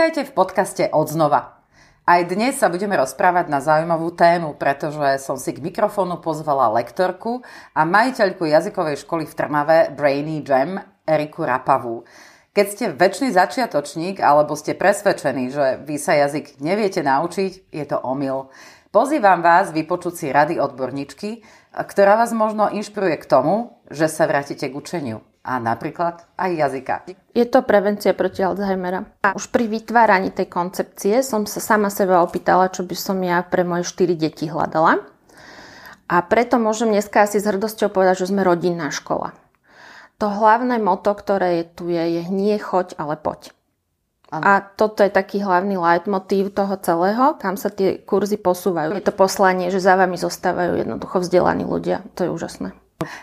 Vítajte v podcaste Odznova. Aj dnes sa budeme rozprávať na zaujímavú tému, pretože som si k mikrofónu pozvala lektorku a majiteľku jazykovej školy v Trnave Brainy Jam Eriku Rapavú. Keď ste väčší začiatočník alebo ste presvedčení, že vy sa jazyk neviete naučiť, je to omyl. Pozývam vás vypočuť si rady odborníčky, ktorá vás možno inšpiruje k tomu, že sa vrátite k učeniu a napríklad aj jazyka. Je to prevencia proti Alzheimera. A už pri vytváraní tej koncepcie som sa sama seba opýtala, čo by som ja pre moje štyri deti hľadala. A preto môžem dneska asi s hrdosťou povedať, že sme rodinná škola. To hlavné moto, ktoré je tu je, je nie choď, ale poď. Ano. A toto je taký hlavný leitmotív toho celého, kam sa tie kurzy posúvajú. Je to poslanie, že za vami zostávajú jednoducho vzdelaní ľudia. To je úžasné.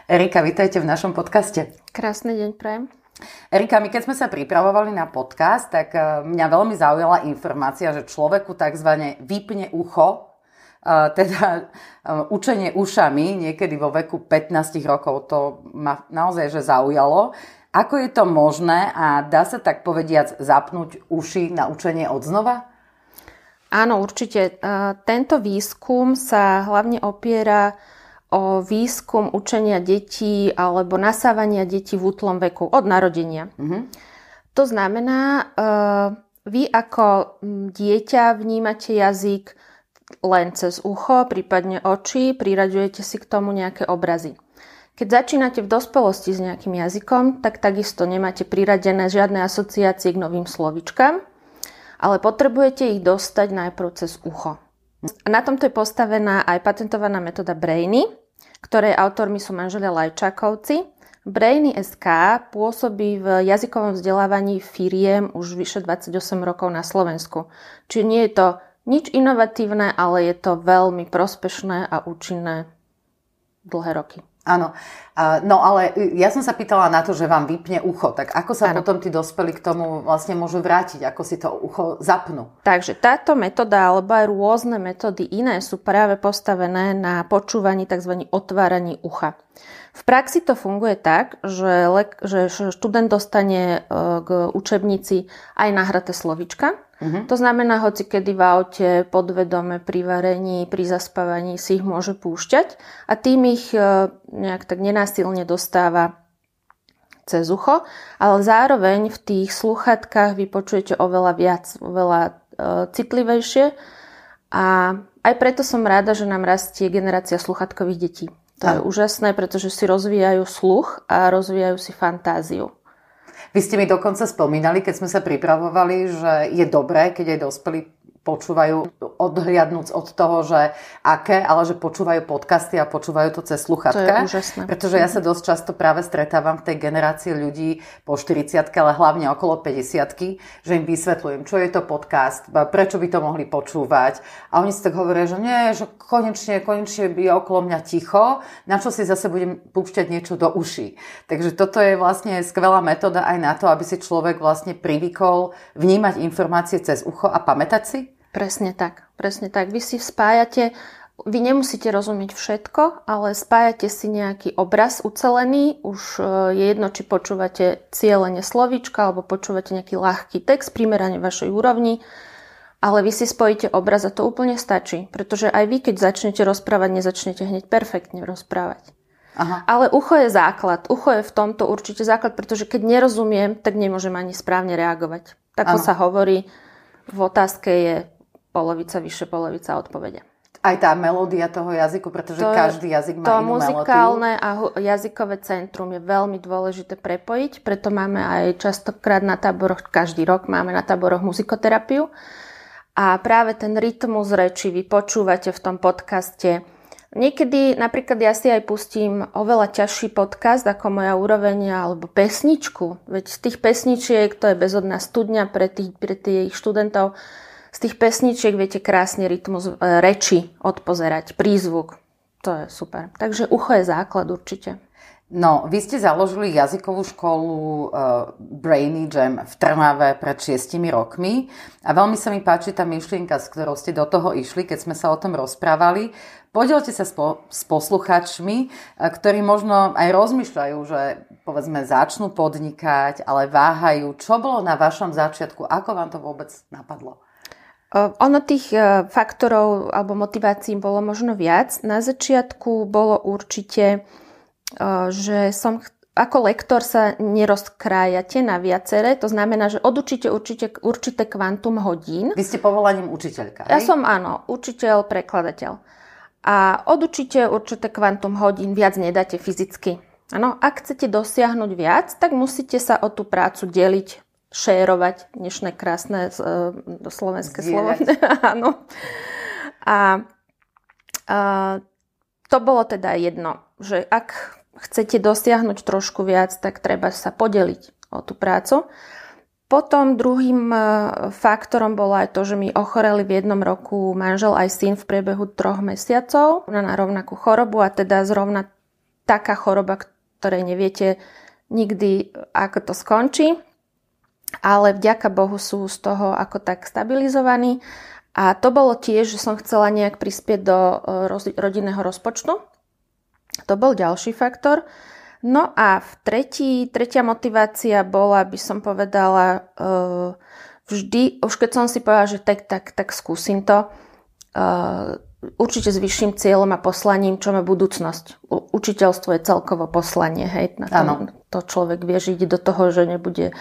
Erika, vítajte v našom podcaste. Krásny deň prajem. Erika, my keď sme sa pripravovali na podcast, tak eh, mňa veľmi zaujala informácia, že človeku tzv. vypne ucho, eh, teda eh, učenie ušami niekedy vo veku 15 rokov. To ma naozaj že zaujalo. Ako je to možné a dá sa tak povediac zapnúť uši na učenie od znova? Áno, určite. Tento výskum sa hlavne opiera o výskum učenia detí alebo nasávania detí v útlom veku od narodenia. Mm-hmm. To znamená, uh, vy ako dieťa vnímate jazyk len cez ucho, prípadne oči, priraďujete si k tomu nejaké obrazy. Keď začínate v dospelosti s nejakým jazykom, tak takisto nemáte priradené žiadne asociácie k novým slovičkám, ale potrebujete ich dostať najprv cez ucho. Na tomto je postavená aj patentovaná metóda Brainy, ktorej autormi sú manželia Lajčákovci. Brainy SK pôsobí v jazykovom vzdelávaní firiem už vyše 28 rokov na Slovensku. Čiže nie je to nič inovatívne, ale je to veľmi prospešné a účinné dlhé roky. Áno. No ale ja som sa pýtala na to, že vám vypne ucho. Tak ako sa ano. potom tí dospelí k tomu vlastne môžu vrátiť? Ako si to ucho zapnú? Takže táto metóda alebo aj rôzne metódy iné sú práve postavené na počúvaní tzv. otváraní ucha. V praxi to funguje tak, že, lek, že študent dostane e, k učebnici aj nahraté slovička. Uh-huh. To znamená, hoci kedy v aute, podvedome, pri varení, pri zaspávaní si ich môže púšťať a tým ich e, nejak tak nenásilne dostáva cez ucho, ale zároveň v tých sluchatkách vy počujete oveľa viac, oveľa e, citlivejšie a aj preto som rada, že nám rastie generácia sluchatkových detí. To je úžasné, pretože si rozvíjajú sluch a rozvíjajú si fantáziu. Vy ste mi dokonca spomínali, keď sme sa pripravovali, že je dobré, keď aj dospelí počúvajú, odhliadnúc od toho, že aké, ale že počúvajú podcasty a počúvajú to cez sluchatka. To je úžasné. Pretože ja sa dosť často práve stretávam v tej generácii ľudí po 40 ale hlavne okolo 50 že im vysvetľujem, čo je to podcast, prečo by to mohli počúvať. A oni si tak hovoria, že nie, že konečne, konečne je okolo mňa ticho, na čo si zase budem púšťať niečo do uší. Takže toto je vlastne skvelá metóda aj na to, aby si človek vlastne privykol vnímať informácie cez ucho a pamätať si. Presne tak, presne tak. Vy si spájate, vy nemusíte rozumieť všetko, ale spájate si nejaký obraz ucelený. Už e, je jedno, či počúvate cieľene slovíčka alebo počúvate nejaký ľahký text, primerane vašej úrovni. Ale vy si spojíte obraz a to úplne stačí, pretože aj vy, keď začnete rozprávať, nezačnete hneď perfektne rozprávať. Aha. Ale ucho je základ. Ucho je v tomto určite základ, pretože keď nerozumiem, tak nemôžem ani správne reagovať. Tak sa hovorí, v otázke je polovica, vyššie polovica odpovede. Aj tá melódia toho jazyku, pretože to, každý jazyk má to inú muzikálne melódiu. a jazykové centrum je veľmi dôležité prepojiť, preto máme aj častokrát na táboroch, každý rok máme na táboroch muzikoterapiu. A práve ten rytmus reči vy počúvate v tom podcaste. Niekedy napríklad ja si aj pustím oveľa ťažší podcast ako moja úroveň alebo pesničku. Veď z tých pesničiek to je bezodná studňa pre tých, pre tých študentov z tých pesničiek viete krásne rytmus e, reči odpozerať, prízvuk. To je super. Takže ucho je základ určite. No, vy ste založili jazykovú školu uh, Brainy Jam v Trnave pred šiestimi rokmi a veľmi sa mi páči tá myšlienka, s ktorou ste do toho išli, keď sme sa o tom rozprávali. Podielte sa spo, s posluchačmi, uh, ktorí možno aj rozmýšľajú, že povedzme začnú podnikať, ale váhajú. Čo bolo na vašom začiatku? Ako vám to vôbec napadlo? Ono tých faktorov alebo motivácií bolo možno viac. Na začiatku bolo určite že som ako lektor sa nerozkrájate na viacere, to znamená, že odučíte určite, určité kvantum hodín. Vy ste povolaním učiteľka, Ja som áno, učiteľ, prekladateľ. A odučíte určité kvantum hodín, viac nedáte fyzicky. Ano, ak chcete dosiahnuť viac, tak musíte sa o tú prácu deliť, šérovať, dnešné krásne uh, slovenské slovo. áno. A, a to bolo teda jedno, že ak chcete dosiahnuť trošku viac, tak treba sa podeliť o tú prácu. Potom druhým e, faktorom bolo aj to, že mi ochoreli v jednom roku manžel aj syn v priebehu troch mesiacov na rovnakú chorobu a teda zrovna taká choroba, ktorej neviete nikdy, ako to skončí. Ale vďaka Bohu sú z toho ako tak stabilizovaní. A to bolo tiež, že som chcela nejak prispieť do e, rodinného rozpočtu to bol ďalší faktor. No a v tretí, tretia motivácia bola, by som povedala, uh, vždy, už keď som si povedala, že tak, tak, tak skúsim to, uh, určite s vyšším cieľom a poslaním, čo má budúcnosť. Učiteľstvo je celkovo poslanie, hej, na tom, to človek vie žiť do toho, že nebude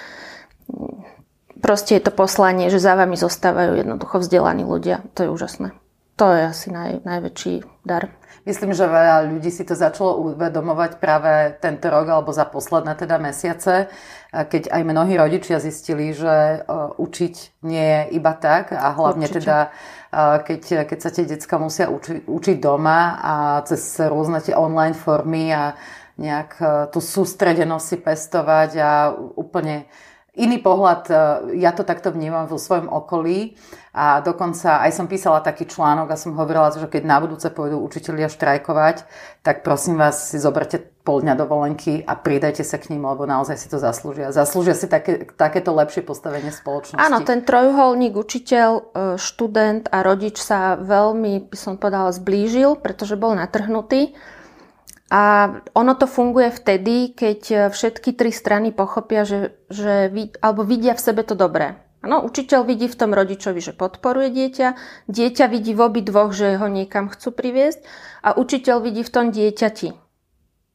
proste je to poslanie, že za vami zostávajú jednoducho vzdelaní ľudia. To je úžasné. To je asi naj, najväčší dar. Myslím, že veľa ľudí si to začalo uvedomovať práve tento rok alebo za posledné teda mesiace, keď aj mnohí rodičia zistili, že uh, učiť nie je iba tak a hlavne Určite. teda uh, keď, keď sa tie decka musia uči, učiť doma a cez rôzne tie online formy a nejak uh, tú sústredenosť si pestovať a úplne iný pohľad, e, ja to takto vnímam vo svojom okolí a dokonca aj som písala taký článok a som hovorila, že keď na budúce pôjdu učitelia štrajkovať, tak prosím vás si zoberte pol dňa dovolenky a pridajte sa k ním, lebo naozaj si to zaslúžia. Zaslúžia si také, takéto lepšie postavenie spoločnosti. Áno, ten trojuholník učiteľ, e, študent a rodič sa veľmi, by som povedala, zblížil, pretože bol natrhnutý a ono to funguje vtedy, keď e, všetky tri strany pochopia, že, že alebo vidia v sebe to dobré. Ano, učiteľ vidí v tom rodičovi, že podporuje dieťa, dieťa vidí v obi dvoch, že ho niekam chcú priviesť a učiteľ vidí v tom dieťati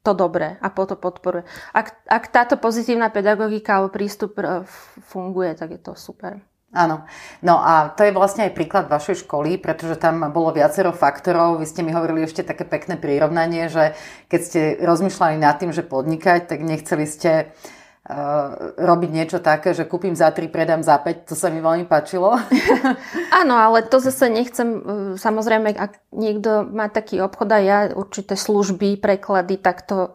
to dobré a potom podporuje. Ak, ak táto pozitívna pedagogika alebo prístup e, funguje, tak je to super. Áno. No a to je vlastne aj príklad vašej školy, pretože tam bolo viacero faktorov. Vy ste mi hovorili ešte také pekné prirovnanie, že keď ste rozmýšľali nad tým, že podnikať, tak nechceli ste uh, robiť niečo také, že kúpim za 3, predám za 5. To sa mi veľmi páčilo. Áno, ale to zase nechcem, e, samozrejme, ak niekto má taký obchod a ja určité služby, preklady, tak to e,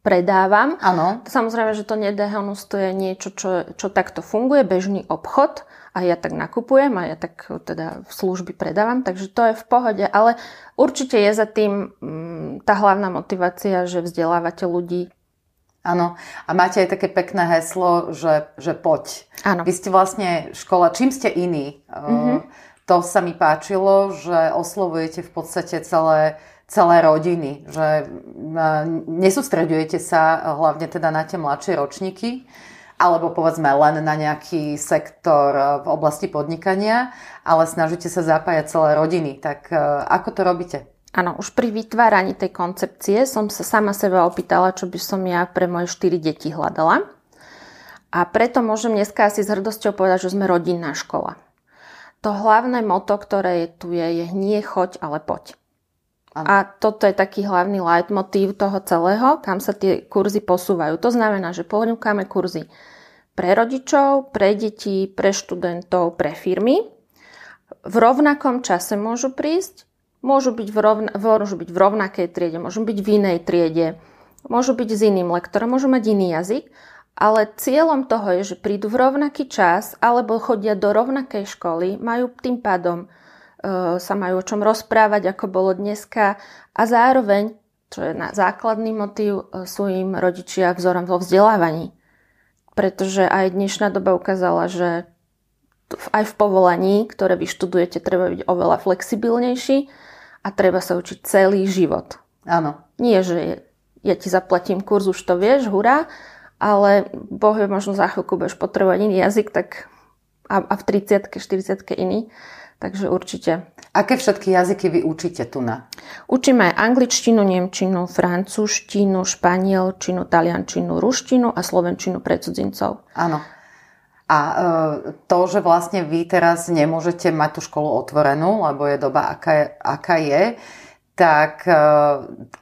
predávam. Áno. Samozrejme, že to nedehonustuje niečo, čo, čo takto funguje, bežný obchod a ja tak nakupujem a ja tak teda v služby predávam, takže to je v pohode, ale určite je za tým mm, tá hlavná motivácia, že vzdelávate ľudí. Áno, a máte aj také pekné heslo, že, že poď. Áno. Vy ste vlastne škola, čím ste iní? Mm-hmm. To sa mi páčilo, že oslovujete v podstate celé celé rodiny, že nesústredujete sa hlavne teda na tie mladšie ročníky, alebo povedzme len na nejaký sektor eh, v oblasti podnikania, ale snažíte sa zapájať celé rodiny. Tak eh, ako to robíte? Áno, už pri vytváraní tej koncepcie som sa sama seba opýtala, čo by som ja pre moje štyri deti hľadala. A preto môžem dneska asi s hrdosťou povedať, že sme rodinná škola. To hlavné moto, ktoré je tu je, je nie choď, ale poď. A toto je taký hlavný leitmotív toho celého, kam sa tie kurzy posúvajú. To znamená, že ponúkame kurzy pre rodičov, pre deti, pre študentov, pre firmy. V rovnakom čase môžu prísť, môžu byť v, rovna, môžu byť v rovnakej triede, môžu byť v inej triede, môžu byť s iným lektorom, môžu mať iný jazyk, ale cieľom toho je, že prídu v rovnaký čas alebo chodia do rovnakej školy, majú tým pádom sa majú o čom rozprávať, ako bolo dneska a zároveň čo je na základný motív, e, sú im rodičia vzorom vo vzdelávaní. Pretože aj dnešná doba ukázala, že aj v povolaní, ktoré vy študujete, treba byť oveľa flexibilnejší a treba sa učiť celý život. Áno. Nie, že ja ti zaplatím kurz, už to vieš, hurá, ale Boh je možno za chvíľku budeš potrebovať iný jazyk, tak a, a v 30 40 iný. Takže určite. Aké všetky jazyky vy učíte tu na? Učíme aj angličtinu, nemčinu, francúzštinu, španielčinu, taliančinu, ruštinu a slovenčinu pre cudzincov. Áno. A e, to, že vlastne vy teraz nemôžete mať tú školu otvorenú, lebo je doba, aká je, aká je tak e,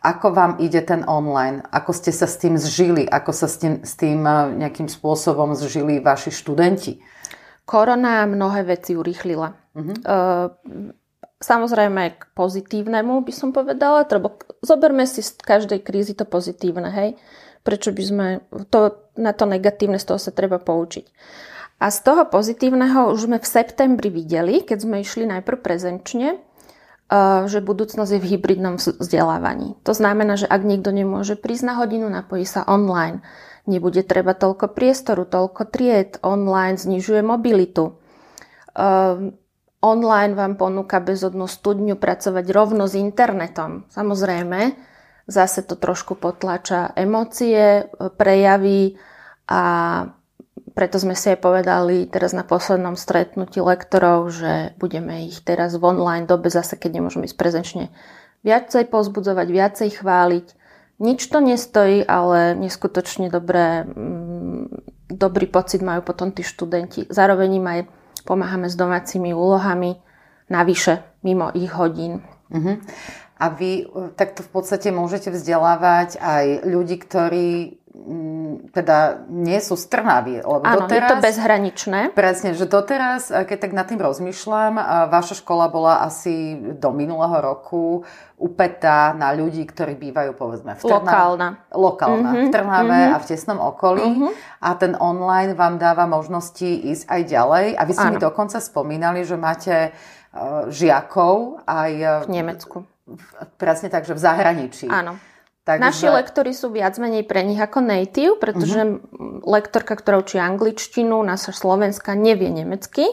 ako vám ide ten online? Ako ste sa s tým zžili? Ako sa s tým, s tým e, nejakým spôsobom zžili vaši študenti? Korona mnohé veci urýchlila. Uh-huh. Samozrejme k pozitívnemu by som povedala, lebo zoberme si z každej krízy to pozitívne, hej. Prečo by sme, to, na to negatívne z toho sa treba poučiť. A z toho pozitívneho už sme v septembri videli, keď sme išli najprv prezenčne, že budúcnosť je v hybridnom vzdelávaní. To znamená, že ak niekto nemôže prísť na hodinu, napojí sa online. Nebude treba toľko priestoru, toľko tried. Online znižuje mobilitu. Um, online vám ponúka bezodnú studňu pracovať rovno s internetom. Samozrejme, zase to trošku potlača emócie, prejavy a preto sme si aj povedali teraz na poslednom stretnutí lektorov, že budeme ich teraz v online dobe, zase keď nemôžeme ísť prezenčne, viacej pozbudzovať, viacej chváliť, nič to nestojí, ale neskutočne dobré, mm, dobrý pocit majú potom tí študenti. Zároveň im aj pomáhame s domácimi úlohami navyše, mimo ich hodín. Uh-huh. A vy e, takto v podstate môžete vzdelávať aj ľudí, ktorí teda nie sú z Trnavy. Lebo Áno, doteraz, je to bezhraničné. Presne, že doteraz, keď tak nad tým rozmýšľam, vaša škola bola asi do minulého roku upetá na ľudí, ktorí bývajú povedzme v Trnave. Lokálna. Lokálna. Mm-hmm, v Trnave mm-hmm. a v tesnom okolí. Mm-hmm. A ten online vám dáva možnosti ísť aj ďalej. A vy ste Áno. mi dokonca spomínali, že máte uh, žiakov aj... V Nemecku. Presne tak, že v zahraničí. Áno. Takže... Naši lektori sú viac menej pre nich ako native, pretože uh-huh. lektorka, ktorá učí angličtinu, naša Slovenska nevie nemecky.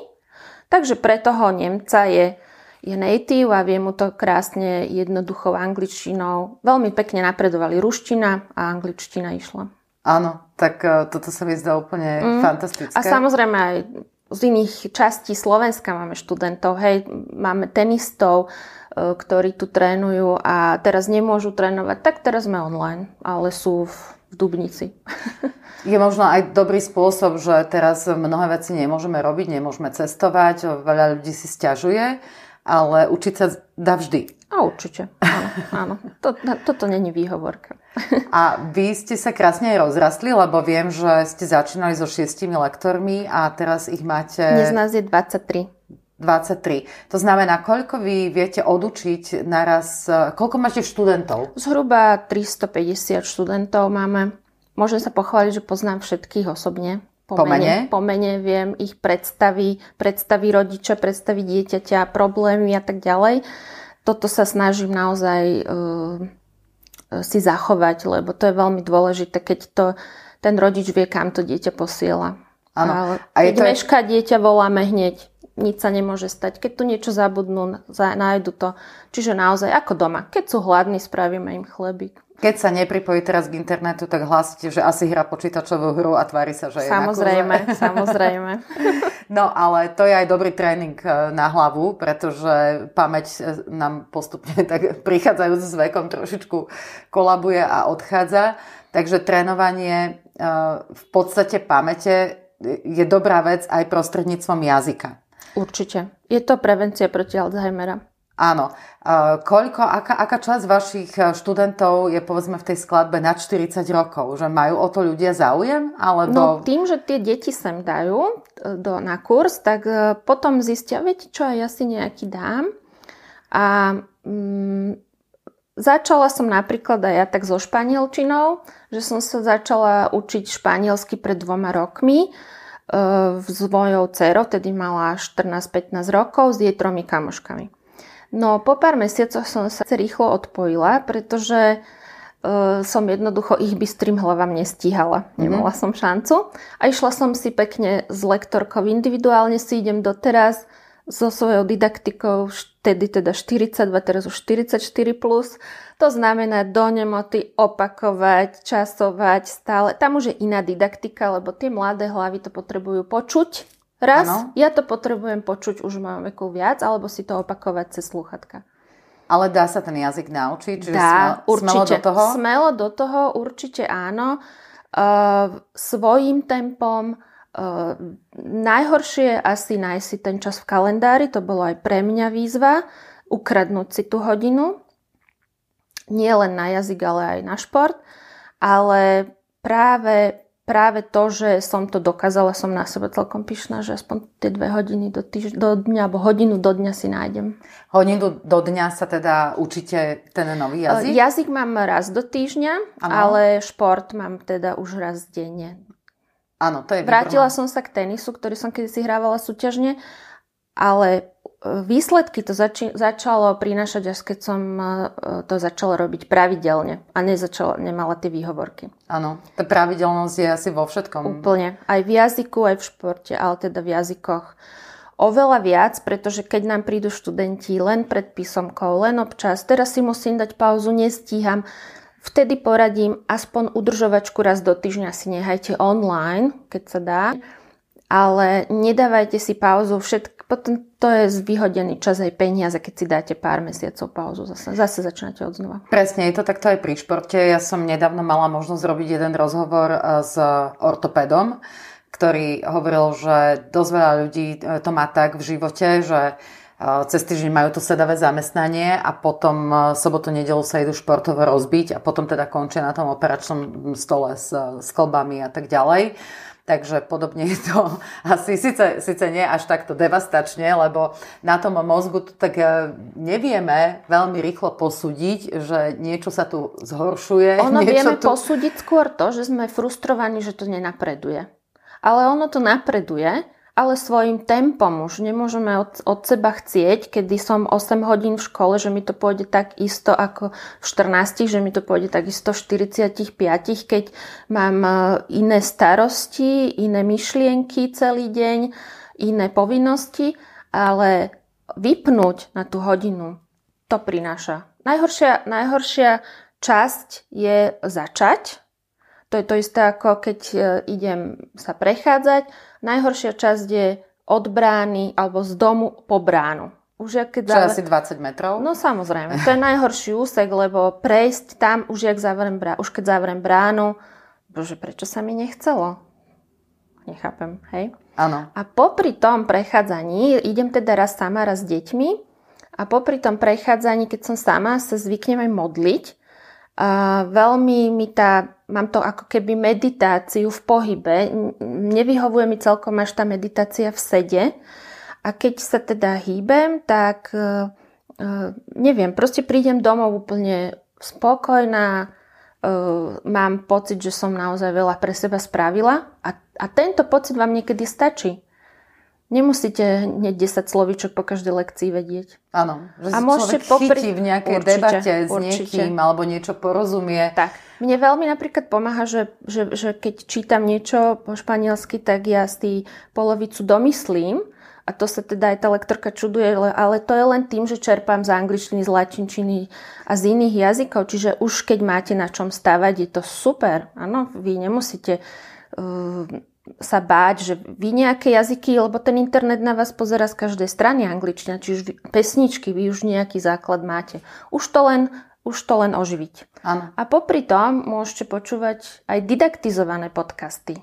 Takže pre toho Nemca je, je native a vie mu to krásne jednoduchou angličtinou. Veľmi pekne napredovali ruština a angličtina išla. Áno, tak uh, toto sa mi zdá úplne mm. fantastické. A samozrejme aj z iných častí Slovenska máme študentov, hej, máme tenistov, E, ktorí tu trénujú a teraz nemôžu trénovať, tak teraz sme online, ale sú v, v Dubnici. Je možno aj dobrý spôsob, že teraz mnohé veci nemôžeme robiť, nemôžeme cestovať, veľa ľudí si stiažuje, ale učiť sa dá vždy. A určite, áno. áno. To, toto není výhovorka. A vy ste sa krásne aj rozrastli, lebo viem, že ste začínali so šiestimi lektormi a teraz ich máte... Dnes nás je 23. 23. To znamená, koľko vy viete odučiť naraz, koľko máte študentov? Zhruba 350 študentov máme. Môžem sa pochváliť, že poznám všetkých osobne. Po, po mene? Po mene viem ich predstaví, predstaví rodiča, predstaví dieťaťa, problémy a tak ďalej. Toto sa snažím naozaj uh, si zachovať, lebo to je veľmi dôležité, keď to ten rodič vie, kam to dieťa posiela. Áno. A keď to mešká je... dieťa, voláme hneď nič sa nemôže stať. Keď tu niečo zabudnú, nájdu to. Čiže naozaj ako doma. Keď sú hladní, spravíme im chlebík. Keď sa nepripojí teraz k internetu, tak hlásite, že asi hra počítačovú hru a tvári sa, že je Samozrejme, na samozrejme. No, ale to je aj dobrý tréning e, na hlavu, pretože pamäť e, nám postupne tak prichádzajúc s vekom trošičku kolabuje a odchádza. Takže trénovanie e, v podstate pamäte je dobrá vec aj prostredníctvom jazyka. Určite. Je to prevencia proti Alzheimera. Áno. Koľko, aká, aká časť vašich e, študentov je povedzme v tej skladbe na 40 rokov? Že majú o to ľudia záujem? Alebo... No tým, že tie deti sem dajú e, do, na kurz, tak e, potom zistia, viete čo, ja si nejaký dám. A mm, začala som napríklad aj ja tak so španielčinou, že som sa začala učiť španielsky pred dvoma rokmi s mojou dcerou, tedy mala 14-15 rokov, s jej tromi kamoškami. No po pár mesiacoch som sa rýchlo odpojila, pretože som jednoducho ich bystrým hlavám nestíhala. Mhm. Nemala mm-hmm. som šancu. A išla som si pekne s lektorkou. Individuálne si idem doteraz so svojou didaktikou, vtedy teda 42, teraz už 44+. Plus. To znamená do nemoty opakovať, časovať stále. Tam už je iná didaktika, lebo tie mladé hlavy to potrebujú počuť. Raz, ano. ja to potrebujem počuť už v mojom veku viac, alebo si to opakovať cez slúchatka. Ale dá sa ten jazyk naučiť? Čiže dá, smelo, určite. Smelo do toho? Smelo do toho, určite áno. Uh, svojím tempom. Uh, najhoršie asi nájsť si ten čas v kalendári, to bolo aj pre mňa výzva, ukradnúť si tú hodinu. Nie len na jazyk, ale aj na šport. Ale práve práve to, že som to dokázala, som na sebe celkom pyšná, že aspoň tie dve hodiny do, týž- do dňa, alebo hodinu do dňa si nájdem. Hodinu do dňa sa teda učíte ten nový jazyk? Jazyk mám raz do týždňa, ano. ale šport mám teda už raz denne. Áno, to je Vrátila výborné. som sa k tenisu, ktorý som kedy si hrávala súťažne, ale výsledky to zači- začalo prinášať, až keď som e, to začala robiť pravidelne a nezačala, nemala tie výhovorky. Áno, tá pravidelnosť je asi vo všetkom. Úplne. Aj v jazyku, aj v športe, ale teda v jazykoch. Oveľa viac, pretože keď nám prídu študenti len pred písomkou, len občas, teraz si musím dať pauzu, nestíham, vtedy poradím aspoň udržovačku raz do týždňa si nehajte online, keď sa dá ale nedávajte si pauzu, všetk, potom to je vyhodený čas aj peniaze, keď si dáte pár mesiacov pauzu, zase, zase začínate od znova. Presne, je to takto aj pri športe. Ja som nedávno mala možnosť robiť jeden rozhovor eh, s ortopedom, ktorý hovoril, že dosť veľa ľudí eh, to má tak v živote, že eh, cez týždeň majú to sedavé zamestnanie a potom sobotu, nedelu sa idú športovo rozbiť a potom teda končia na tom operačnom stole s, s klbami a tak ďalej. Takže podobne je to asi síce, síce nie až takto devastačne, lebo na tom mozgu to tak e, nevieme veľmi rýchlo posúdiť, že niečo sa tu zhoršuje. Ono vieme tu... posúdiť skôr to, že sme frustrovaní, že to nenapreduje. Ale ono to napreduje ale svojim tempom už nemôžeme od, od seba chcieť, kedy som 8 hodín v škole, že mi to pôjde tak isto ako v 14, že mi to pôjde tak isto v 45, keď mám e, iné starosti, iné myšlienky celý deň, iné povinnosti, ale vypnúť na tú hodinu, to prináša. Najhoršia, najhoršia časť je začať, to je to isté ako keď e, idem sa prechádzať. Najhoršia časť je od brány alebo z domu po bránu. Už keď Čo zavr... asi 20 metrov? No samozrejme, to je najhorší úsek, lebo prejsť tam už jak zavrem bránu, už keď zavrem bránu, bože, prečo sa mi nechcelo? Nechápem, hej? Áno. A popri tom prechádzaní, idem teda raz sama, raz s deťmi, a popri tom prechádzaní, keď som sama, sa zvyknem aj modliť, veľmi mi tá, mám to ako keby meditáciu v pohybe. Nevyhovuje mi celkom až tá meditácia v sede. A keď sa teda hýbem, tak uh, neviem, proste prídem domov úplne spokojná, uh, mám pocit, že som naozaj veľa pre seba spravila a, a tento pocit vám niekedy stačí. Nemusíte hneď 10 slovíčok po každej lekcii vedieť. Áno, že a môžete popri... v nejakej určite, debate s určite. niekým alebo niečo porozumie. Tak. Mne veľmi napríklad pomáha, že, že, že keď čítam niečo po španielsky, tak ja si polovicu domyslím a to sa teda aj tá lektorka čuduje, ale to je len tým, že čerpám z angličtiny, z latinčiny a z iných jazykov, čiže už keď máte na čom stavať, je to super. Áno, vy nemusíte uh, sa báť, že vy nejaké jazyky, lebo ten internet na vás pozera z každej strany angličtina, či už pesničky, vy už nejaký základ máte. Už to len, už to len oživiť. Ano. A popri tom môžete počúvať aj didaktizované podcasty.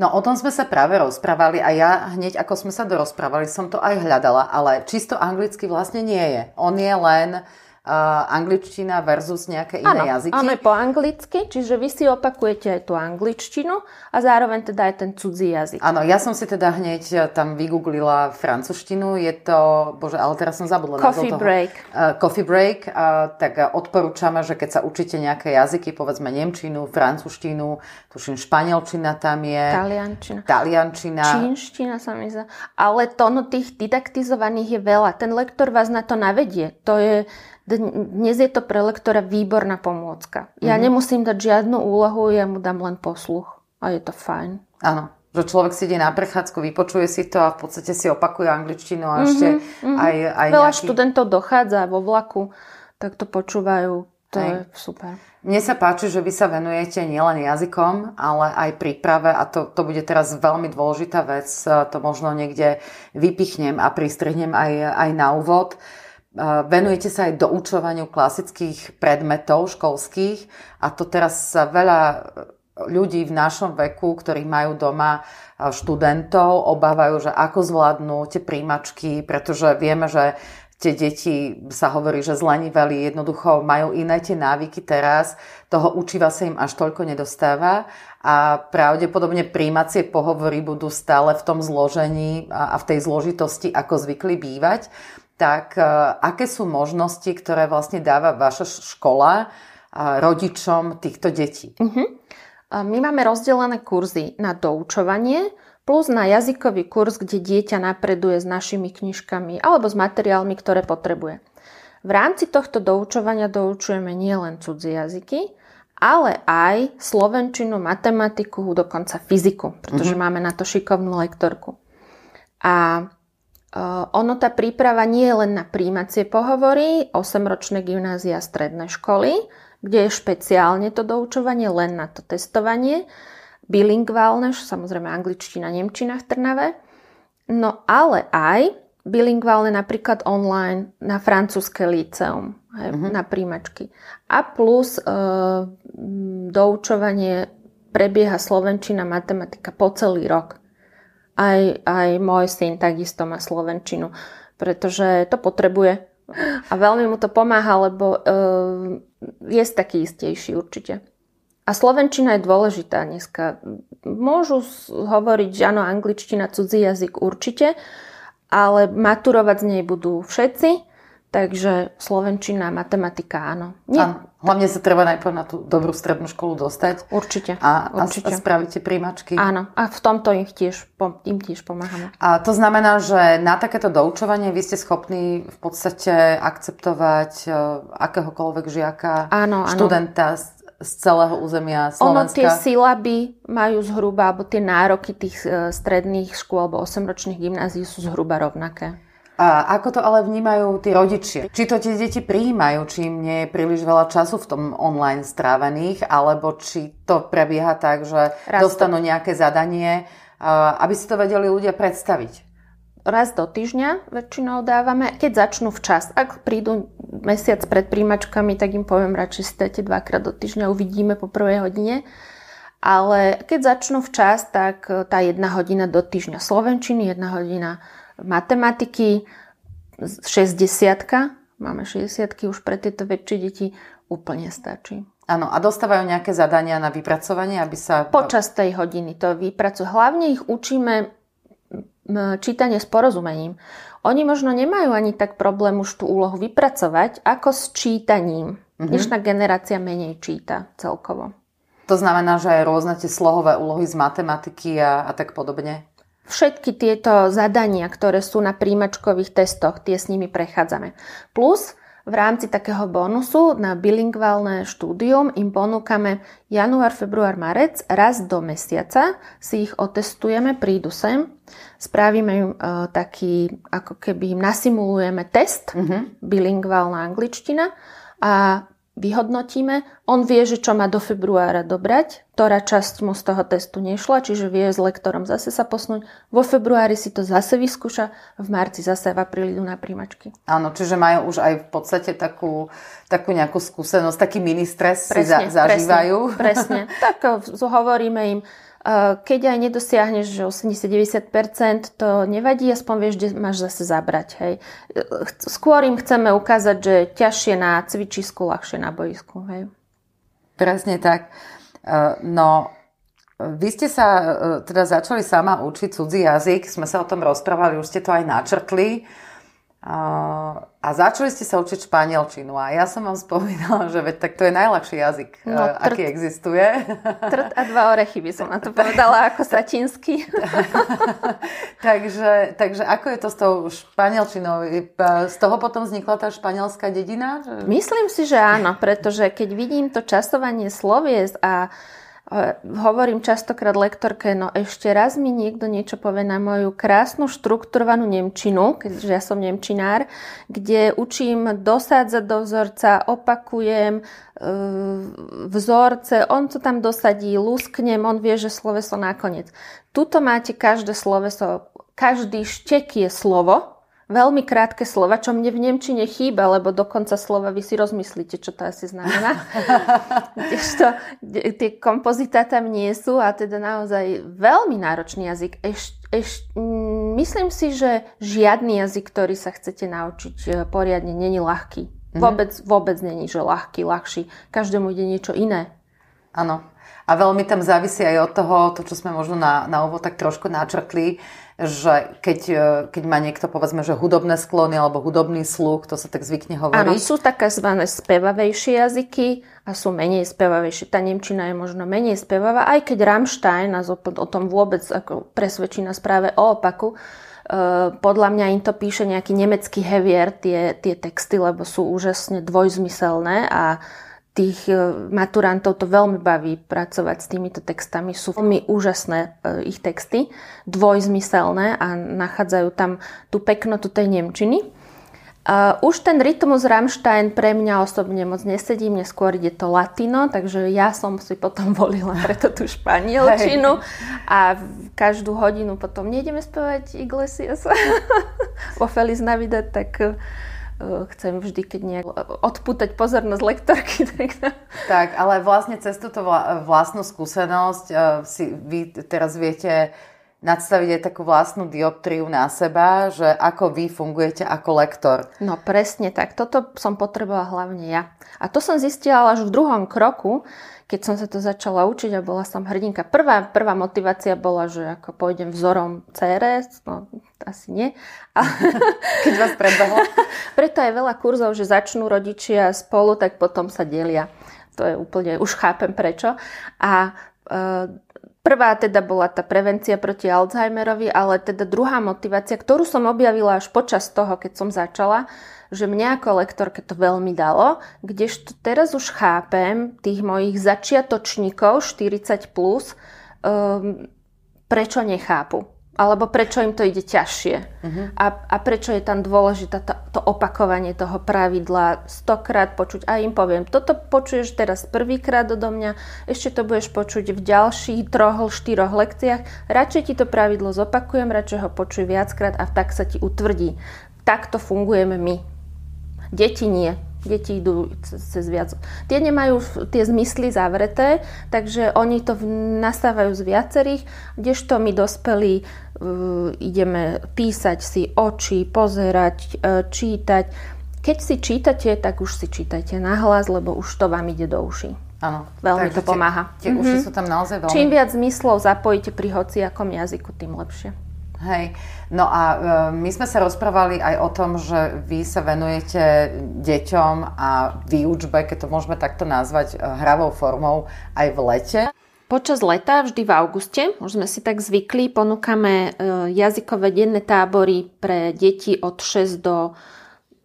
No o tom sme sa práve rozprávali a ja hneď ako sme sa dorozprávali som to aj hľadala, ale čisto anglicky vlastne nie je. On je len uh, angličtina versus nejaké iné ano, jazyky. Áno, po anglicky, čiže vy si opakujete aj tú angličtinu a zároveň teda aj ten cudzí jazyk. Áno, ja som si teda hneď e, tam vygooglila francúzštinu, je to, bože, ale teraz som zabudla Coffee toho. break. Uh, coffee break, uh, tak odporúčame, že keď sa učíte nejaké jazyky, povedzme nemčinu, francúzštinu, tuším španielčina tam je. Taliančina. Taliančina. Čínština sa mi zdá. Ale to no, tých didaktizovaných je veľa. Ten lektor vás na to navedie. To je Dnes je to pre lektora výborná pomôcka. Ja mm-hmm. nemusím dať žiadnu úlohu, ja mu dám len posluch a je to fajn. Áno, že človek si ide na prechádzku, vypočuje si to a v podstate si opakuje angličtinu a ešte mm-hmm. aj, aj Veľa nejaký... študentov dochádza vo vlaku, tak to počúvajú. To aj. je super. Mne sa páči, že vy sa venujete nielen jazykom, ale aj príprave a to, to bude teraz veľmi dôležitá vec. To možno niekde vypichnem a pristrihnem aj, aj na úvod. Venujete sa aj doučovaniu klasických predmetov školských a to teraz sa veľa ľudí v našom veku, ktorí majú doma študentov, obávajú, že ako zvládnu tie príjmačky, pretože vieme, že tie deti sa hovorí, že zleniveli, jednoducho majú iné tie návyky teraz, toho učiva sa im až toľko nedostáva a pravdepodobne príjmacie pohovory budú stále v tom zložení a v tej zložitosti, ako zvykli bývať. Tak e, aké sú možnosti, ktoré vlastne dáva vaša škola rodičom týchto detí? Uh-huh. My máme rozdelené kurzy na doučovanie, plus na jazykový kurz, kde dieťa napreduje s našimi knižkami alebo s materiálmi, ktoré potrebuje. V rámci tohto doučovania doučujeme nielen cudzie jazyky, ale aj slovenčinu, matematiku, dokonca fyziku, pretože mm-hmm. máme na to šikovnú lektorku. A ono, tá príprava nie je len na príjmacie pohovory, 8-ročné gymnázia, stredné školy, kde je špeciálne to doučovanie len na to testovanie, bilingválne, samozrejme angličtina, nemčina v Trnave, no ale aj bilingválne napríklad online na francúzske líceum, uh-huh. na príjmačky. A plus e, doučovanie prebieha slovenčina, matematika po celý rok. Aj, aj môj syn takisto má slovenčinu, pretože to potrebuje. A veľmi mu to pomáha, lebo e, je taký istejší určite. A slovenčina je dôležitá dneska. Môžu hovoriť, že áno, angličtina, cudzí jazyk určite, ale maturovať z nej budú všetci, takže slovenčina, matematika áno. Nie. Áno. Hlavne sa treba najprv na tú dobrú strednú školu dostať. Určite. A, určite. a spravíte príjmačky. Áno, a v tomto im tiež, im tiež pomáhame. A to znamená, že na takéto doučovanie vy ste schopní v podstate akceptovať uh, akéhokoľvek žiaka, áno, študenta, áno z celého územia Slovenska. Ono tie sílaby majú zhruba, alebo tie nároky tých e, stredných škôl alebo 8-ročných gymnázií sú zhruba rovnaké. A ako to ale vnímajú tí rodičia? Či to tie deti prijímajú, či im nie je príliš veľa času v tom online strávených, alebo či to prebieha tak, že Raz dostanú to. nejaké zadanie, aby si to vedeli ľudia predstaviť? raz do týždňa väčšinou dávame, keď začnú včas. Ak prídu mesiac pred príjmačkami, tak im poviem radšej si dajte dvakrát do týždňa, uvidíme po prvej hodine. Ale keď začnú včas, tak tá jedna hodina do týždňa slovenčiny, jedna hodina matematiky, 60 máme 60 už pre tieto väčšie deti, úplne stačí. Áno, a dostávajú nejaké zadania na vypracovanie, aby sa... Počas tej hodiny to vypracujú. Hlavne ich učíme čítanie s porozumením. Oni možno nemajú ani tak problém už tú úlohu vypracovať, ako s čítaním. Mm-hmm. Dnešná generácia menej číta celkovo. To znamená, že aj rôzne tie slohové úlohy z matematiky a, a tak podobne? Všetky tieto zadania, ktoré sú na príjmačkových testoch, tie s nimi prechádzame. Plus v rámci takého bonusu na bilingválne štúdium im ponúkame január, február, marec, raz do mesiaca si ich otestujeme, prídu sem, spravíme im uh, taký, ako keby im nasimulujeme test, uh-huh. bilingválna angličtina a vyhodnotíme. On vie, že čo má do februára dobrať, ktorá časť mu z toho testu nešla, čiže vie s lektorom zase sa posnúť. Vo februári si to zase vyskúša, v marci zase v apríli idú na príjmačky. Áno, čiže majú už aj v podstate takú, takú nejakú skúsenosť, taký mini stres presne, si za, zažívajú. Presne, presne. Tak hovoríme im, keď aj nedosiahneš 80-90%, to nevadí, aspoň vieš, kde máš zase zabrať. Hej. Eh, skôr im chceme ukázať, že ťažšie na cvičisku, ľahšie na boisku. Hej. Presne tak. Eh, no, vy ste sa teda začali sama učiť cudzí jazyk, sme sa o tom rozprávali, už ste to aj načrtli. A začali ste sa učiť španielčinu a ja som vám spomínala, že veď tak to je najľahší jazyk, no, trt, aký existuje. Trt a dva orechy by som na to povedala ako satinsky. takže, takže ako je to s tou španielčinou? Z toho potom vznikla tá španielská dedina? Myslím si, že áno, pretože keď vidím to časovanie slovies a Hovorím častokrát lektorke, no ešte raz mi niekto niečo povie na moju krásnu štrukturovanú Nemčinu, keďže ja som Nemčinár, kde učím dosádzať do vzorca, opakujem e, vzorce, on to tam dosadí, lusknem, on vie, že sloveso nakoniec. Tuto máte každé sloveso, každý štek je slovo, veľmi krátke slova, čo mne v Nemčine chýba, lebo dokonca slova vy si rozmyslíte, čo to asi znamená. to, tie kompozita tam nie sú a teda naozaj veľmi náročný jazyk. Eš, eš, myslím si, že žiadny jazyk, ktorý sa chcete naučiť e, poriadne, není ľahký. Mhm. Vôbec, vôbec není, že ľahký, ľahší. Každému ide niečo iné. Áno. A veľmi tam závisí aj od toho, to, čo sme možno na, na úvod tak trošku načrtli, že keď, e, keď má niekto povedzme, že hudobné sklony alebo hudobný sluch, to sa tak zvykne hovoriť. Áno, sú zvané spevavejšie jazyky a sú menej spevavejšie. Tá Nemčina je možno menej spevavá, aj keď Rammstein nás o, o tom vôbec ako presvedčí na správe o opaku. Uh, podľa mňa im to píše nejaký nemecký hevier, tie, tie texty, lebo sú úžasne dvojzmyselné a tých e, maturantov to veľmi baví pracovať s týmito textami. Sú veľmi úžasné e, ich texty, dvojzmyselné a nachádzajú tam tú peknotu tej Nemčiny. Uh, už ten rytmus Rammstein pre mňa osobne moc nesedí, mne skôr ide to latino, takže ja som si potom volila preto tú španielčinu a každú hodinu potom nejdeme spevať Iglesias vo Feliz Navidad, tak chcem vždy, keď nejak odpútať pozornosť lektorky. Tak, tak ale vlastne cez túto vlastnú skúsenosť eh, si vy teraz viete nadstaviť aj takú vlastnú dioptriu na seba, že ako vy fungujete ako lektor. No presne tak. Toto som potrebovala hlavne ja. A to som zistila až v druhom kroku, keď som sa to začala učiť a bola som hrdinka. Prvá, prvá motivácia bola, že ako pôjdem vzorom CRS, no asi nie. A... Keď vás predbehlo. Preto je veľa kurzov, že začnú rodičia spolu, tak potom sa delia. To je úplne, už chápem prečo. A e, Prvá teda bola tá prevencia proti Alzheimerovi, ale teda druhá motivácia, ktorú som objavila až počas toho, keď som začala, že mňa ako lektorke to veľmi dalo, kdežto teraz už chápem tých mojich začiatočníkov 40+, plus, um, prečo nechápu. Alebo prečo im to ide ťažšie. Uh-huh. A, a prečo je tam dôležité to, to opakovanie toho pravidla stokrát počuť. A im poviem, toto počuješ teraz prvýkrát odo mňa, ešte to budeš počuť v ďalších troch, štyroch lekciách. Radšej ti to pravidlo zopakujem, radšej ho počuj viackrát a tak sa ti utvrdí. Takto fungujeme my. Deti nie. Deti idú cez viac. Tie nemajú tie zmysly zavreté, takže oni to nastávajú z viacerých, kdežto my dospelí uh, ideme písať si oči, pozerať, uh, čítať. Keď si čítate, tak už si čítajte nahlas, lebo už to vám ide do uší. Áno. Veľmi to pomáha. Tie, tie mm-hmm. uši sú tam naozaj veľmi... Čím viac zmyslov zapojíte pri hociakom jazyku, tým lepšie. Hej, no a e, my sme sa rozprávali aj o tom, že vy sa venujete deťom a výučbe, keď to môžeme takto nazvať, e, hravou formou aj v lete. Počas leta, vždy v auguste, už sme si tak zvykli, ponúkame e, jazykové denné tábory pre deti od 6 do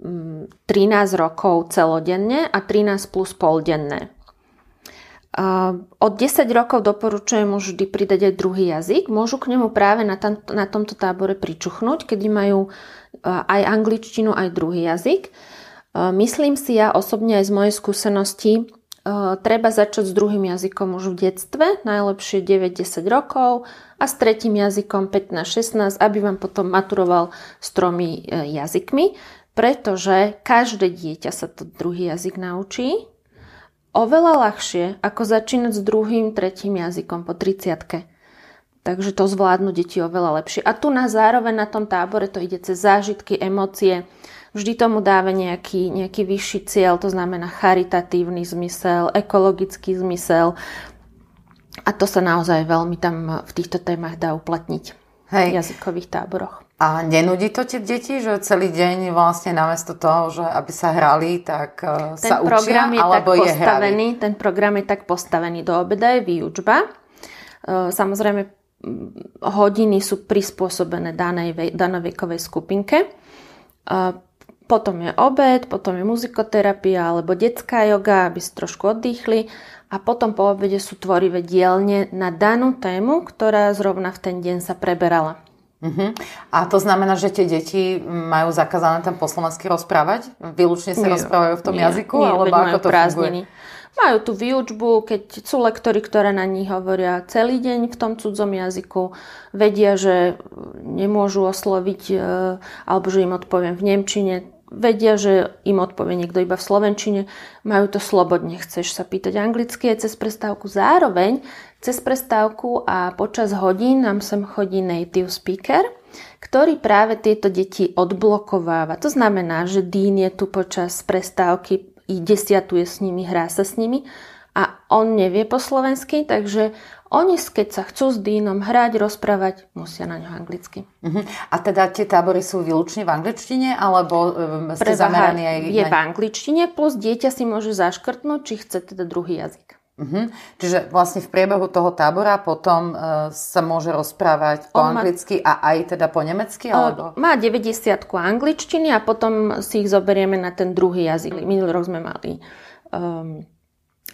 13 mm, rokov celodenne a 13 plus poldenné. Od 10 rokov doporučujem už vždy pridať aj druhý jazyk. Môžu k nemu práve na, tam, na tomto tábore pričuchnúť, kedy majú aj angličtinu, aj druhý jazyk. Myslím si ja osobne aj z mojej skúsenosti, treba začať s druhým jazykom už v detstve, najlepšie 9-10 rokov a s tretím jazykom 15-16, aby vám potom maturoval s tromi e, jazykmi, pretože každé dieťa sa to druhý jazyk naučí, oveľa ľahšie, ako začínať s druhým, tretím jazykom po 30 Takže to zvládnu deti oveľa lepšie. A tu na zároveň na tom tábore to ide cez zážitky, emócie. Vždy tomu dáva nejaký, nejaký vyšší cieľ, to znamená charitatívny zmysel, ekologický zmysel. A to sa naozaj veľmi tam v týchto témach dá uplatniť. Hej. jazykových táboroch. A nenudí to tie deti, že celý deň vlastne namiesto toho, že aby sa hrali, tak e, ten sa program učia, je alebo tak je postavený, Ten program je tak postavený. Do obeda je výučba. E, samozrejme, hodiny sú prispôsobené danej, danej vekovej skupinke. E, potom je obed, potom je muzikoterapia alebo detská joga, aby si trošku oddychli. A potom po obede sú tvorivé dielne na danú tému, ktorá zrovna v ten deň sa preberala. Uh-huh. A to znamená, že tie deti majú zakázané tam po slovensky rozprávať? Výlučne sa nie, rozprávajú v tom nie, jazyku? Nie, alebo ako to prázdniny. funguje? Majú tú výučbu, keď sú lektory, ktoré na nich hovoria celý deň v tom cudzom jazyku, vedia, že nemôžu osloviť, e, alebo že im odpoviem v Nemčine, vedia, že im odpovie niekto iba v Slovenčine, majú to slobodne. Chceš sa pýtať anglicky aj cez prestávku. Zároveň cez prestávku a počas hodín nám sem chodí native speaker, ktorý práve tieto deti odblokováva. To znamená, že Dean je tu počas prestávky, desiatuje s nimi, hrá sa s nimi a on nevie po slovensky, takže oni, keď sa chcú s Dínom hrať, rozprávať, musia na ňo anglicky. Uh-huh. A teda tie tábory sú výlučne v angličtine, alebo um, ste Prevaha zameraní aj... je na... v angličtine, plus dieťa si môže zaškrtnúť, či chce teda druhý jazyk. Uh-huh. Čiže vlastne v priebehu toho tábora potom uh, sa môže rozprávať po On anglicky má... a aj teda po nemecky? Alebo... Má 90 angličtiny a potom si ich zoberieme na ten druhý jazyk. Minulý rok sme mali um,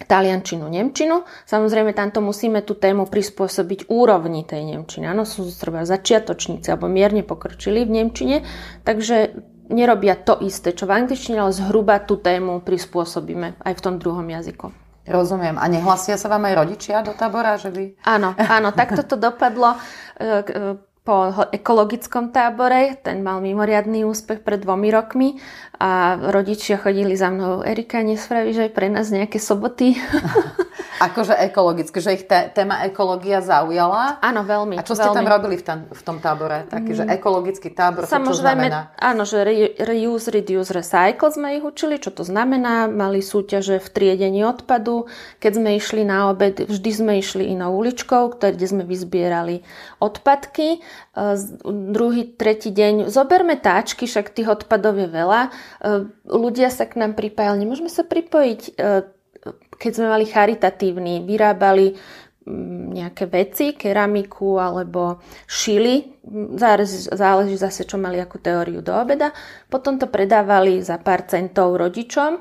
taliančinu, nemčinu. Samozrejme, tamto musíme tú tému prispôsobiť úrovni tej nemčiny. Áno, sú treba začiatočníci alebo mierne pokročili v nemčine, takže nerobia to isté, čo v angličtine, ale zhruba tú tému prispôsobíme aj v tom druhom jazyku. Rozumiem. A nehlasia sa vám aj rodičia do tábora? Že by... Áno, áno, takto to dopadlo. E, e, po ekologickom tábore. Ten mal mimoriadný úspech pred dvomi rokmi a rodičia chodili za mnou. Erika, nespravíš aj pre nás nejaké soboty? akože ekologicky, že ich té, téma ekológia zaujala. Áno, veľmi. A čo ste veľmi. tam robili v, tam, v tom tábore? Taký, že mm. ekologický tábor, to čo znamená? Áno, že re, reuse, reduce, recycle sme ich učili. Čo to znamená? Mali súťaže v triedení odpadu. Keď sme išli na obed, vždy sme išli inou uličkou, kde sme vyzbierali odpadky. Druhý, tretí deň zoberme táčky, však tých odpadov je veľa. E, ľudia sa k nám pripájali. Nemôžeme sa pripojiť e, keď sme mali charitatívny, vyrábali mm, nejaké veci, keramiku alebo šili, záleží, záleží zase, čo mali akú teóriu do obeda. Potom to predávali za pár centov rodičom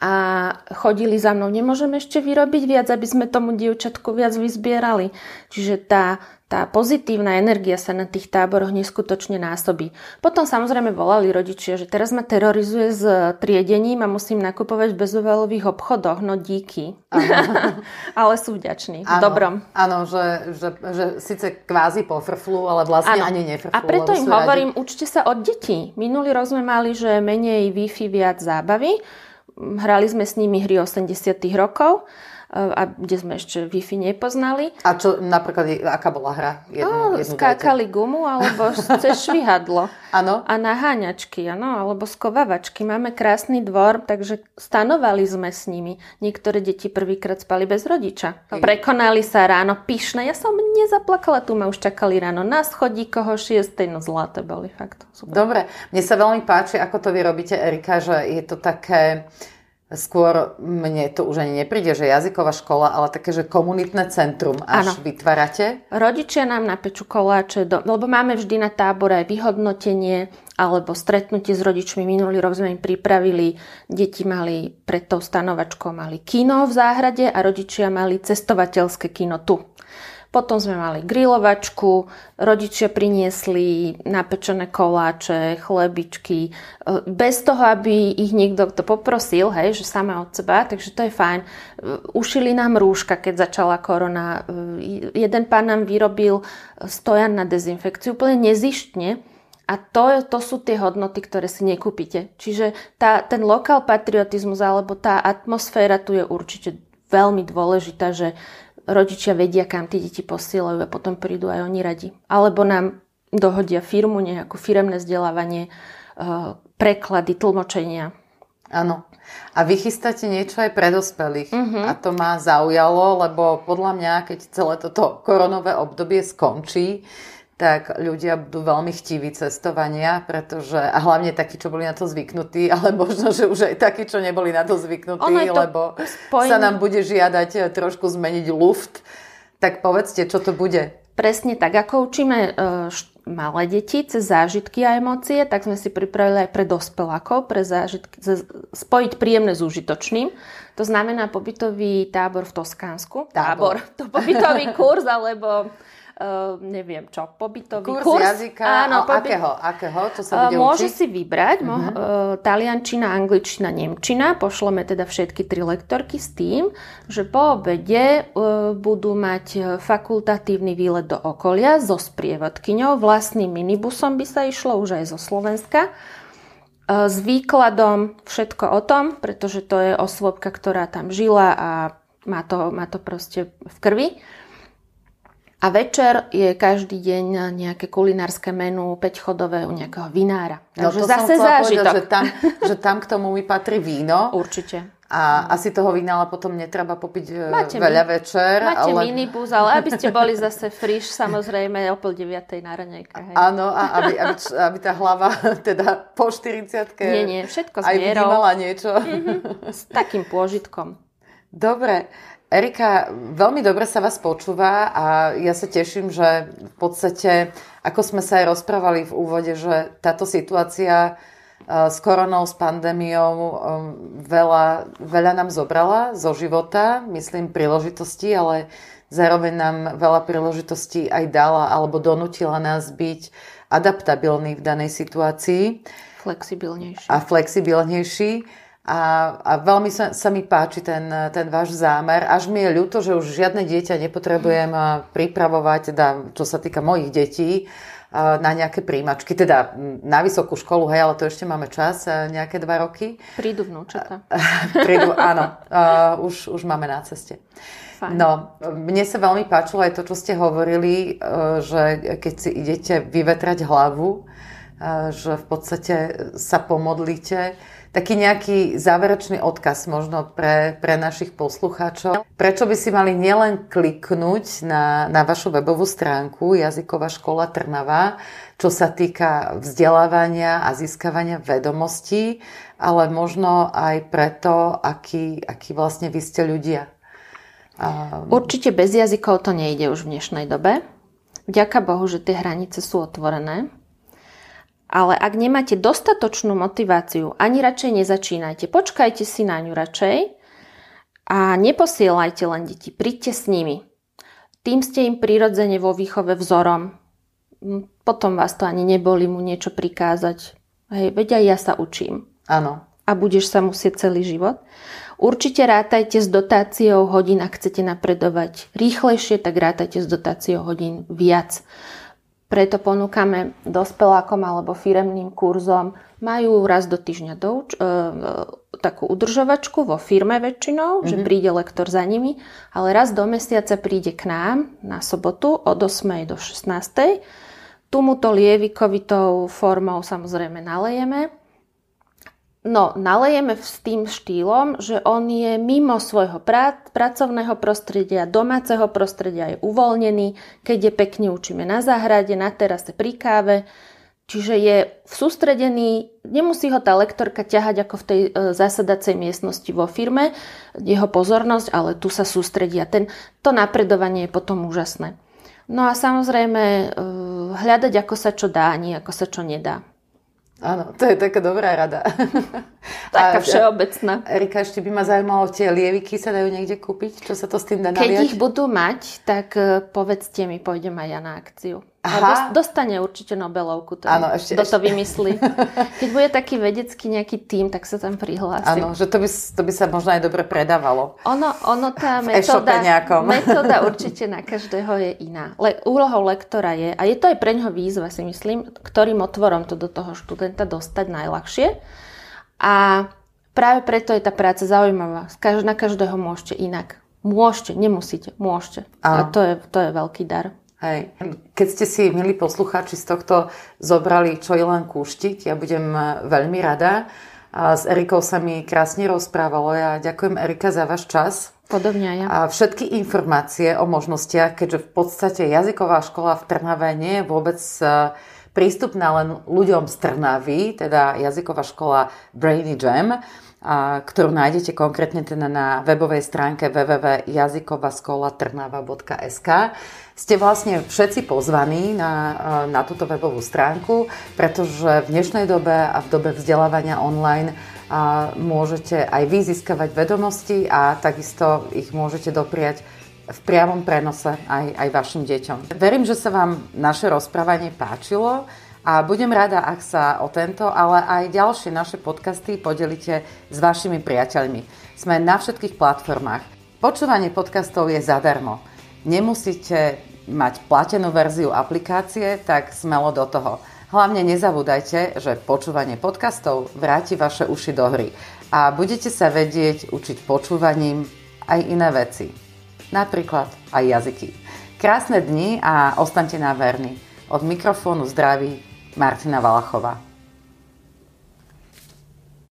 a chodili za mnou, nemôžeme ešte vyrobiť viac, aby sme tomu dievčatku viac vyzbierali. Čiže tá, tá pozitívna energia sa na tých táboroch neskutočne násobí. Potom samozrejme volali rodičia, že teraz ma terorizuje s triedením a musím nakupovať v bezovalových obchodoch. No díky. ale sú vďační. Ano, v dobrom. Áno, že, že, že síce kvázi pofrflu, ale vlastne ano. ani nefrflu. A preto im hovorím, radi. učte sa od detí. Minulý rok sme mali, že menej Wi-Fi, viac zábavy. Hrali sme s nimi hry 80 rokov a kde sme ešte Wi-Fi nepoznali. A čo napríklad, aká bola hra? Jednu, no, jednu skákali dajte. gumu alebo cez švihadlo. Áno. A naháňačky, áno, alebo skovavačky. Máme krásny dvor, takže stanovali sme s nimi. Niektoré deti prvýkrát spali bez rodiča. Prekonali sa ráno pyšné. Ja som nezaplakala, tu ma už čakali ráno na schodíkoho 6. No zlaté boli fakt. Super. Dobre, mne sa veľmi páči, ako to vy robíte, Erika, že je to také Skôr mne to už ani nepríde, že jazyková škola, ale také, že komunitné centrum až ano. vytvárate. Rodičia nám napečú koláče, do, lebo máme vždy na tábore aj vyhodnotenie alebo stretnutie s rodičmi. Minulý rok sme im pripravili, deti mali pred tou stanovačkou mali kino v záhrade a rodičia mali cestovateľské kino tu. Potom sme mali grilovačku, rodičia priniesli napečené koláče, chlebičky, e, bez toho, aby ich niekto to poprosil, hej, že sama od seba, takže to je fajn. E, ušili nám rúška, keď začala korona. E, jeden pán nám vyrobil stojan na dezinfekciu úplne nezištne, a to, to sú tie hodnoty, ktoré si nekúpite. Čiže tá, ten lokál patriotizmus alebo tá atmosféra tu je určite veľmi dôležitá, že rodičia vedia, kam tie deti posielajú a potom prídu aj oni radi. Alebo nám dohodia firmu, nejakú firemné vzdelávanie, eh, preklady, tlmočenia. Áno. A vy chystáte niečo aj pre dospelých. Uh-huh. A to ma zaujalo, lebo podľa mňa, keď celé toto koronové obdobie skončí, tak ľudia budú veľmi chtiví cestovania, pretože, a hlavne takí, čo boli na to zvyknutí, ale možno, že už aj takí, čo neboli na to zvyknutí, to lebo spojenie... sa nám bude žiadať eh, trošku zmeniť luft. Tak povedzte, čo to bude. Presne tak, ako učíme uh, malé deti cez zážitky a emócie, tak sme si pripravili aj pre dospelákov, pre zážitky, spojiť príjemné s užitočným. To znamená pobytový tábor v Toskánsku. Tábor. tábor. To pobytový kurz, alebo Uh, neviem čo, pobytový kurs. Kurs jazyka, áno, pobyt... akého, akého, čo sa bude uh, Môže učiť? si vybrať, uh-huh. uh, taliančina, angličtina, nemčina. Pošleme teda všetky tri lektorky s tým, že po obede uh, budú mať fakultatívny výlet do okolia so sprievodkyňou. Vlastným minibusom by sa išlo už aj zo Slovenska uh, s výkladom všetko o tom, pretože to je osôbka, ktorá tam žila a má to, má to proste v krvi. A večer je každý deň nejaké kulinárske menu 5-chodové u nejakého vinára. No Takže no to zase som zážitok. Povedať, že, tam, že tam k tomu mi patrí víno. Určite. A asi toho vína ale potom netreba popiť e, máte veľa mi, večer. Máte ale... minibus, ale aby ste boli zase friš, samozrejme o pol deviatej na raňajkách. Áno, a aby, aby, aby tá hlava teda po 40 Nie, nie, všetko s Aj vnímala niečo. Mm-hmm, s takým pôžitkom. Dobre. Erika, veľmi dobre sa vás počúva a ja sa teším, že v podstate, ako sme sa aj rozprávali v úvode, že táto situácia e, s koronou, s pandémiou e, veľa, veľa nám zobrala zo života, myslím príležitosti, ale zároveň nám veľa príležitostí aj dala alebo donutila nás byť adaptabilní v danej situácii. Flexibilnejší. A flexibilnejší. A, a veľmi sa, sa mi páči ten, ten váš zámer. Až mi je ľúto, že už žiadne dieťa nepotrebujem pripravovať, teda, čo sa týka mojich detí, na nejaké príjmačky, teda na vysokú školu, hej, ale to ešte máme čas, nejaké dva roky. Prídu vnúčata. Prídu, áno, už, už máme na ceste. Fajn. No, mne sa veľmi páčilo aj to, čo ste hovorili, uh, že keď si idete vyvetrať hlavu, že v podstate sa pomodlíte, taký nejaký záverečný odkaz možno pre, pre našich poslucháčov. Prečo by si mali nielen kliknúť na, na vašu webovú stránku Jazyková škola Trnava, čo sa týka vzdelávania a získavania vedomostí, ale možno aj preto, aký, aký vlastne vy ste ľudia. Um... Určite bez jazykov to nejde už v dnešnej dobe. Vďaka Bohu, že tie hranice sú otvorené ale ak nemáte dostatočnú motiváciu, ani radšej nezačínajte. Počkajte si na ňu radšej a neposielajte len deti. Príďte s nimi. Tým ste im prirodzene vo výchove vzorom. Hm, potom vás to ani neboli mu niečo prikázať. Hej, veď aj ja sa učím. Áno. A budeš sa musieť celý život. Určite rátajte s dotáciou hodín, ak chcete napredovať rýchlejšie, tak rátajte s dotáciou hodín viac. Preto ponúkame dospelákom alebo firemným kurzom. Majú raz do týždňa douč, e, takú udržovačku vo firme väčšinou, mm-hmm. že mhm. príde lektor za nimi, ale raz do mesiaca príde k nám na sobotu od 8. do 16. Tu mu to lievikovitou formou samozrejme nalejeme No, nalejeme s tým štýlom, že on je mimo svojho prác, pracovného prostredia, domáceho prostredia, je uvoľnený, keď je pekne učíme na záhrade, na terase, pri káve. Čiže je sústredený, nemusí ho tá lektorka ťahať ako v tej e, zasadacej miestnosti vo firme, jeho pozornosť, ale tu sa sústredia. Ten, to napredovanie je potom úžasné. No a samozrejme e, hľadať, ako sa čo dá, nie ako sa čo nedá. Áno, to je taká dobrá rada. Taká všeobecná. Erika, ešte by ma zaujímalo, tie lieviky sa dajú niekde kúpiť? Čo sa to s tým dá? Keď ich budú mať, tak e, povedzte mi, pôjdem aj ja na akciu. Aha. A dostane určite Nobelovku, to, Áno, ešte, kto ešte. to vymyslí. Keď bude taký vedecký nejaký tým, tak sa tam prihlási. Áno, že to by, to by sa možno aj dobre predávalo. Ono, ono tá metóda, metóda určite na každého je iná. Le, úlohou lektora je, a je to aj pre ňoho výzva, si myslím, ktorým otvorom to do toho študenta dostať najľahšie. A práve preto je tá práca zaujímavá. Na každého môžete inak. Môžete, nemusíte, môžete. Áno. A to je, to je veľký dar. Hej. Keď ste si, milí poslucháči, z tohto zobrali čo je len kúštiť, ja budem e, veľmi rada. A s Erikou sa mi krásne rozprávalo. Ja ďakujem Erika za váš čas. Podobne ja. A všetky informácie o možnostiach, keďže v podstate jazyková škola v Trnave nie je vôbec e, prístupná len ľuďom z Trnavy, teda jazyková škola Brainy Jam, ktorú nájdete konkrétne teda na webovej stránke www.jazykovaskolatrnava.sk. Ste vlastne všetci pozvaní na, na túto webovú stránku, pretože v dnešnej dobe a v dobe vzdelávania online a môžete aj vy získavať vedomosti a takisto ich môžete dopriať v priamom prenose aj, aj vašim deťom. Verím, že sa vám naše rozprávanie páčilo. A budem rada, ak sa o tento, ale aj ďalšie naše podcasty podelíte s vašimi priateľmi. Sme na všetkých platformách. Počúvanie podcastov je zadarmo. Nemusíte mať platenú verziu aplikácie, tak smelo do toho. Hlavne nezabúdajte, že počúvanie podcastov vráti vaše uši do hry a budete sa vedieť učiť počúvaním aj iné veci. Napríklad aj jazyky. Krásne dni a ostaňte na verni. Od mikrofónu zdraví Martina Valachová.